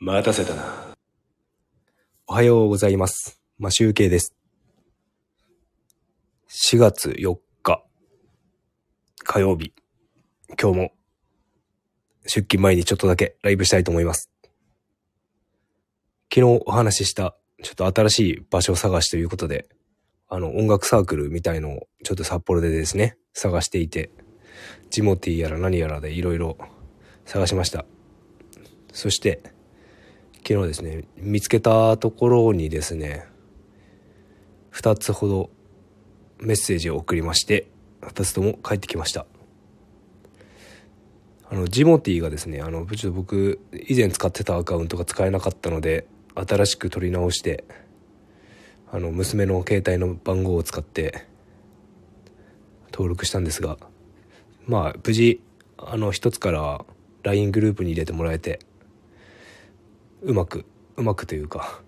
待たせたな。おはようございます。マシュウケイです。4月4日、火曜日。今日も、出勤前にちょっとだけライブしたいと思います。昨日お話しした、ちょっと新しい場所探しということで、あの、音楽サークルみたいのを、ちょっと札幌でですね、探していて、ジモティやら何やらでいろいろ探しました。そして、昨日ですね、見つけたところにですね、二つほどメッセージを送りまして、二つとも返ってきました。あの、ジモティがですね、あの、ちょっと僕、以前使ってたアカウントが使えなかったので、新しく取り直して、あの、娘の携帯の番号を使って、登録したんですが、まあ、無事、あの、一つから LINE グループに入れてもらえて、うまくうまくというか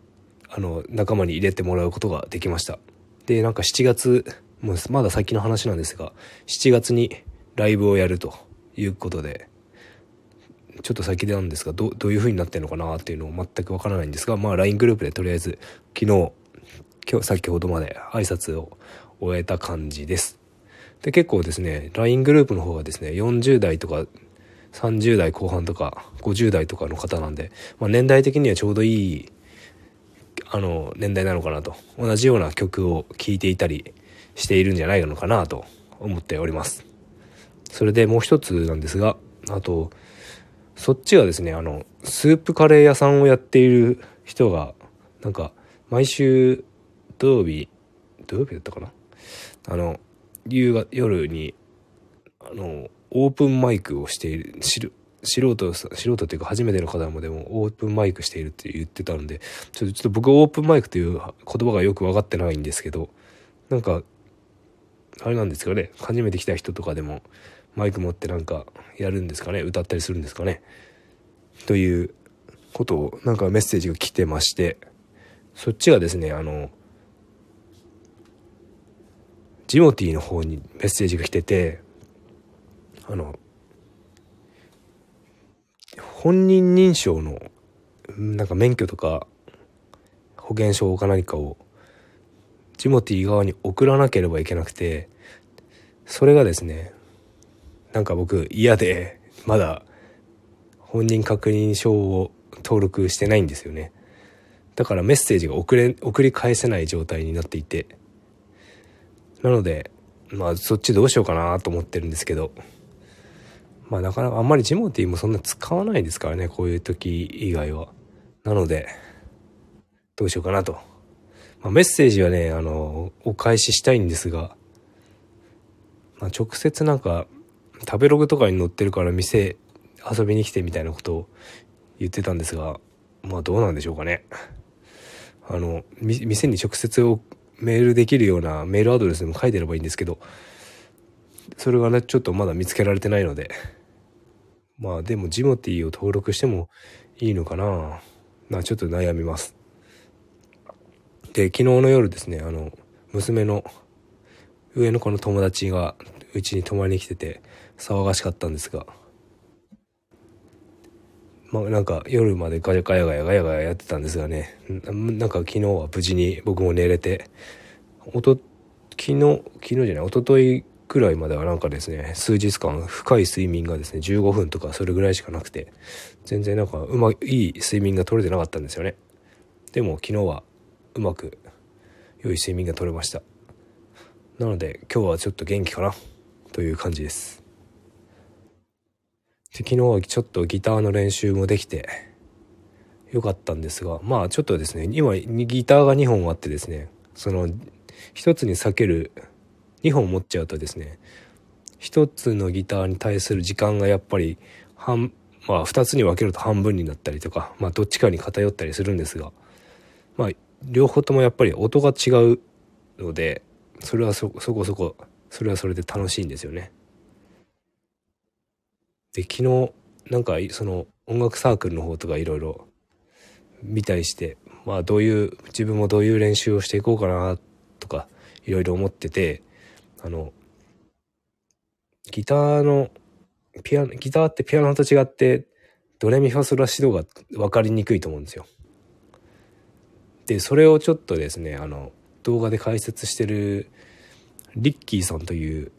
あの仲間に入れてもらうことができました。でなんか7月もうまだ先の話なんですが7月にライブをやるということでちょっと先でなんですがどどういう風になってるのかなっていうのを全くわからないんですがまあ LINE グループでとりあえず昨日今日先ほどまで挨拶を終えた感じです。で結構ですね LINE グループの方がですね40代とか30代後半とか50代とかの方なんで、まあ、年代的にはちょうどいいあの年代なのかなと。同じような曲を聴いていたりしているんじゃないのかなと思っております。それでもう一つなんですがあとそっちがですねあのスープカレー屋さんをやっている人がなんか毎週土曜日土曜日だったかな？あの夕が夜にあのオープンマイクをしている素素人素人というか初めての方もでもオープンマイクしているって言ってたのでちょっとちょっと僕オープンマイクという言葉がよく分かってないんですけどなんかあれなんですかね。初めて来た人とかでもマイク持ってなんかやるんですかね。歌ったりするんですかね。ということをなんかメッセージが来てましてそっちがですねあのジモティーの方にメッセージが来ててあの本人認証のなんか免許とか保険証か何かをジモティー側に送らなければいけなくてそれがですねなんか僕嫌でまだ本人確認証を登録してないんですよね。だからメッセージが送れ送り返せない状態になっていて。なのでまあそっちどうしようかなと思ってるんですけど。まあなかなかあんまりジモティーもそんな使わないですからね、こういう時以外は。なので、どうしようかなと。まあ、メッセージはね、あの、お返ししたいんですが、まあ、直接なんか、食べログとかに載ってるから店遊びに来てみたいなことを言ってたんですが、まあどうなんでしょうかね。あの、店に直接メールできるようなメールアドレスでも書いてればいいんですけど、それがね、ちょっとまだ見つけられてないので。まあでもジモティーを登録してもいいのかなまあちょっと悩みます。で、昨日の夜ですね、あの、娘の上の子の友達がうちに泊まりに来てて騒がしかったんですが、まあなんか夜までガヤガヤガヤガヤガヤやってたんですがね、なんか昨日は無事に僕も寝れて、おと、昨日、昨日じゃない、一昨日くらいまではなんかですね、数日間深い睡眠がですね、15分とかそれぐらいしかなくて、全然なんかうまい、い睡眠が取れてなかったんですよね。でも昨日はうまく良い睡眠が取れました。なので今日はちょっと元気かなという感じです。で昨日はちょっとギターの練習もできてよかったんですが、まあちょっとですね、今ギターが2本あってですね、その一つに避ける2本持っちゃうとですね1つのギターに対する時間がやっぱり半まあ2つに分けると半分になったりとかまあどっちかに偏ったりするんですがまあ両方ともやっぱり音が違うのでそれはそそこそこそれはそれで楽しいんですよね。で昨日なんかその音楽サークルの方とかいろいろ見たりしてまあどういう自分もどういう練習をしていこうかなとかいろいろ思っててあの、ギターの、ピアノ、ギターってピアノと違って、ドレミファソラシドが分かりにくいと思うんですよ。でそれをちょっとですねあの動画で解説してるリッキーさんという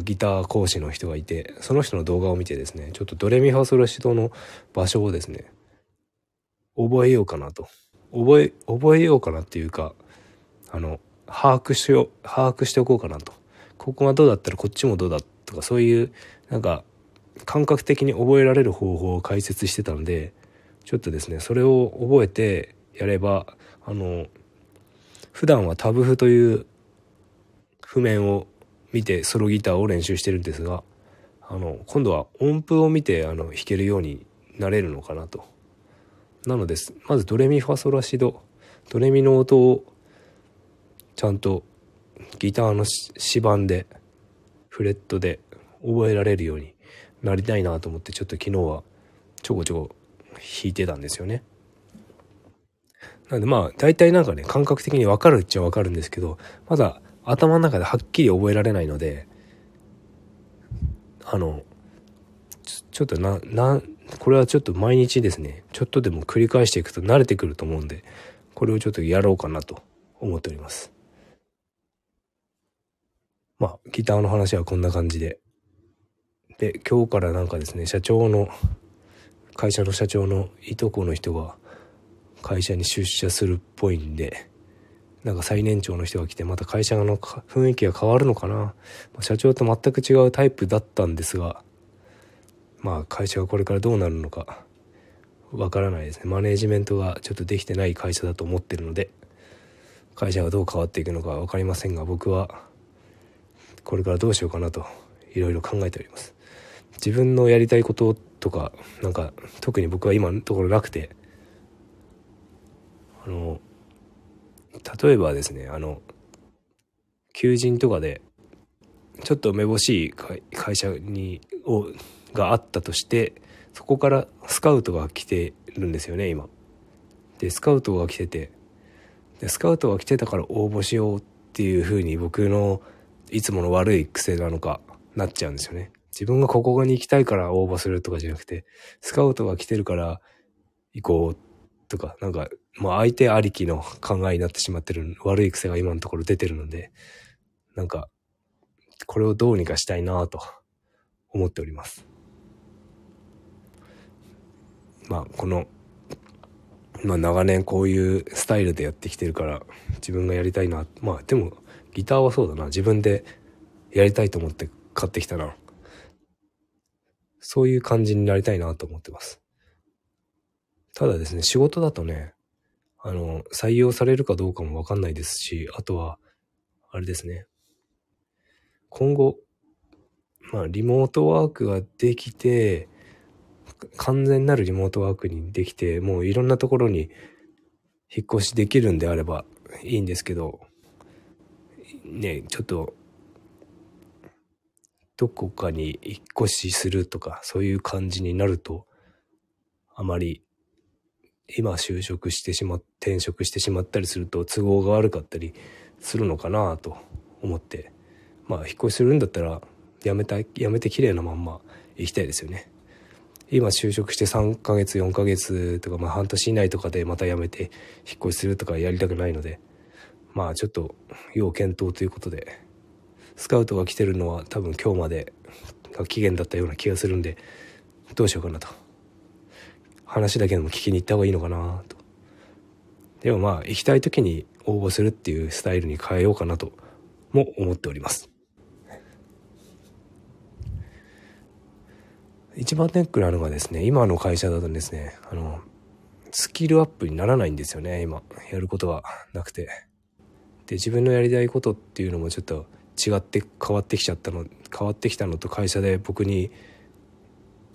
ギター講師の人がいてその人の動画を見てですねちょっとドレミファソラシドの場所をですね覚えようかなと覚え覚えようかなっていうかあの把握しよう把握しておこうかなとここがどうだったらこっちもどうだとかそういうなんか感覚的に覚えられる方法を解説してたのでちょっとですねそれを覚えてやればあの普段はタブ譜という譜面を見てソロギターを練習してるんですがあの今度は音符を見てあの弾けるようになれるのかなと。なのでまずドレミファソラシドドレミの音をちゃんとギターの指板でフレットで覚えられるようになりたいなと思ってちょっと昨日はちょこちょこ弾いてたんですよね。なんでまあ大体なんかね感覚的に分かるっちゃ分かるんですけどまだ頭の中ではっきり覚えられないのであのちょっとななこれはちょっと毎日ですねちょっとでも繰り返していくと慣れてくると思うんでこれをちょっとやろうかなと思っております。まあ、ギターの話はこんな感じで。で、今日からなんかですね、社長の、会社の社長のいとこの人が会社に出社するっぽいんで、なんか最年長の人が来て、また会社の雰囲気が変わるのかな。社長と全く違うタイプだったんですが、まあ会社がこれからどうなるのか、わからないですね。マネージメントがちょっとできてない会社だと思ってるので、会社がどう変わっていくのか分かりませんが、僕はこれからどうしようかなといろいろ考えております。自分のやりたいこととかなんか特に僕は今のところなくてあの例えばですねあの求人とかでちょっとめぼしい会社にをがあったとしてそこからスカウトが来てるんですよね今。でスカウトが来ててでスカウトが来てたから応募しようっていうふうに僕のいつもの悪い癖なのかなっちゃうんですよね。自分がここに行きたいから応募するとかじゃなくて、スカウトが来てるから行こうとか、なんか、まあ相手ありきの考えになってしまってる悪い癖が今のところ出てるので、なんか、これをどうにかしたいなと思っております。まあこの、まあ長年こういうスタイルでやってきてるから自分がやりたいな。まあでもギターはそうだな。自分でやりたいと思って買ってきたな。そういう感じになりたいなと思ってます。ただですね、仕事だとね、あの、採用されるかどうかもわかんないですし、あとは、あれですね。今後、まあ、リモートワークができて、完全なるリモートワークにできて、もういろんなところに引っ越しできるんであればいいんですけど、ね、ちょっと、どこかに引っ越しするとか、そういう感じになると、あまり、今就職してしまっ、転職してしまったりすると都合が悪かったりするのかなと思って、まあ、引っ越しするんだったら、やめた、やめて綺麗なまんま行きたいですよね。今就職して3ヶ月4ヶ月とか、まあ、半年以内とかでまた辞めて引っ越しするとかやりたくないのでまあちょっと要検討ということでスカウトが来てるのは多分今日までが期限だったような気がするんでどうしようかなと。話だけでも聞きに行った方がいいのかなと。でもまあ行きたい時に応募するっていうスタイルに変えようかなとも思っております。一番ネックなのがですね今の会社だとですねあのスキルアップにならないんですよね今。やることはなくて。で自分のやりたいことっていうのもちょっと違って変わってきちゃったの変わってきたのと会社で僕に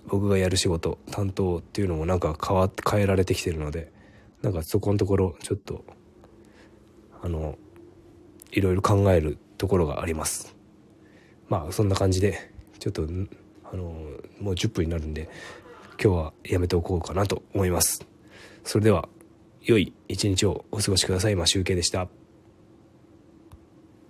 僕がやる仕事担当っていうのもなんか変わ変えられてきてるのでなんかそこのところちょっとあのいろいろ考えるところがありますまあそんな感じでちょっとあのもう10分になるんで今日はやめておこうかなと思いますそれでは良い一日をお過ごしください。まあ、集計でした。